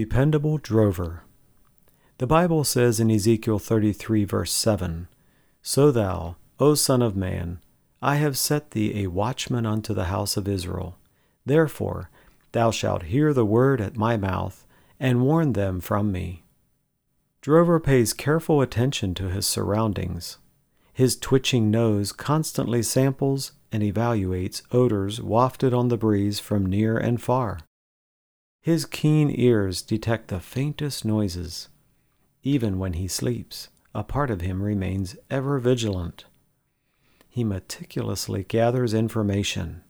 Dependable Drover. The Bible says in Ezekiel 33, verse 7 So thou, O Son of Man, I have set thee a watchman unto the house of Israel. Therefore, thou shalt hear the word at my mouth, and warn them from me. Drover pays careful attention to his surroundings. His twitching nose constantly samples and evaluates odors wafted on the breeze from near and far. His keen ears detect the faintest noises. Even when he sleeps, a part of him remains ever vigilant. He meticulously gathers information.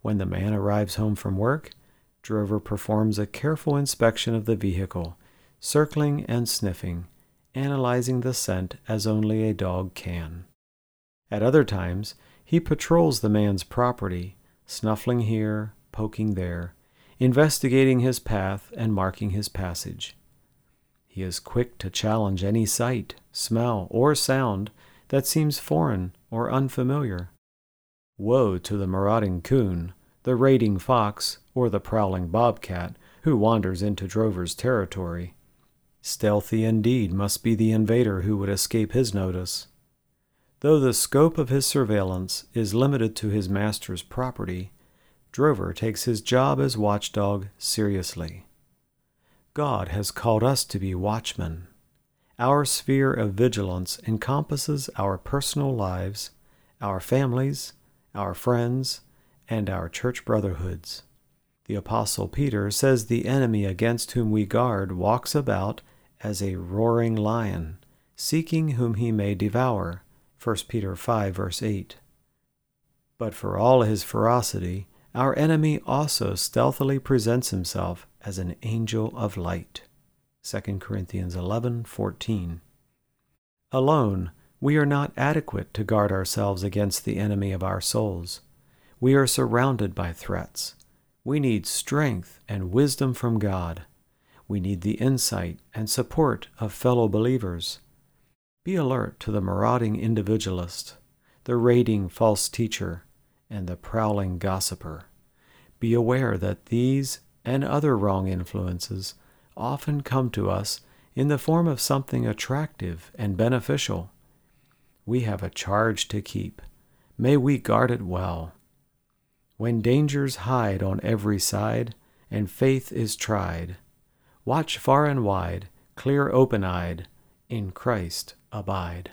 When the man arrives home from work, Drover performs a careful inspection of the vehicle, circling and sniffing, analyzing the scent as only a dog can. At other times, he patrols the man's property, snuffling here, poking there, investigating his path and marking his passage. He is quick to challenge any sight, smell, or sound that seems foreign or unfamiliar. Woe to the marauding coon, the raiding fox, or the prowling bobcat who wanders into Drover's territory. Stealthy indeed must be the invader who would escape his notice. Though the scope of his surveillance is limited to his master's property, Drover takes his job as watchdog seriously. God has called us to be watchmen. Our sphere of vigilance encompasses our personal lives, our families, our friends, and our church brotherhoods. The Apostle Peter says the enemy against whom we guard walks about as a roaring lion, seeking whom he may devour. 1 Peter 5, verse 8. But for all his ferocity, our enemy also stealthily presents himself as an angel of light. 2 Corinthians 11:14. Alone, we are not adequate to guard ourselves against the enemy of our souls. We are surrounded by threats. We need strength and wisdom from God. We need the insight and support of fellow believers. Be alert to the marauding individualist, the raiding false teacher, and the prowling gossiper. Be aware that these and other wrong influences often come to us in the form of something attractive and beneficial. We have a charge to keep. May we guard it well. When dangers hide on every side and faith is tried, watch far and wide, clear open eyed, in Christ abide.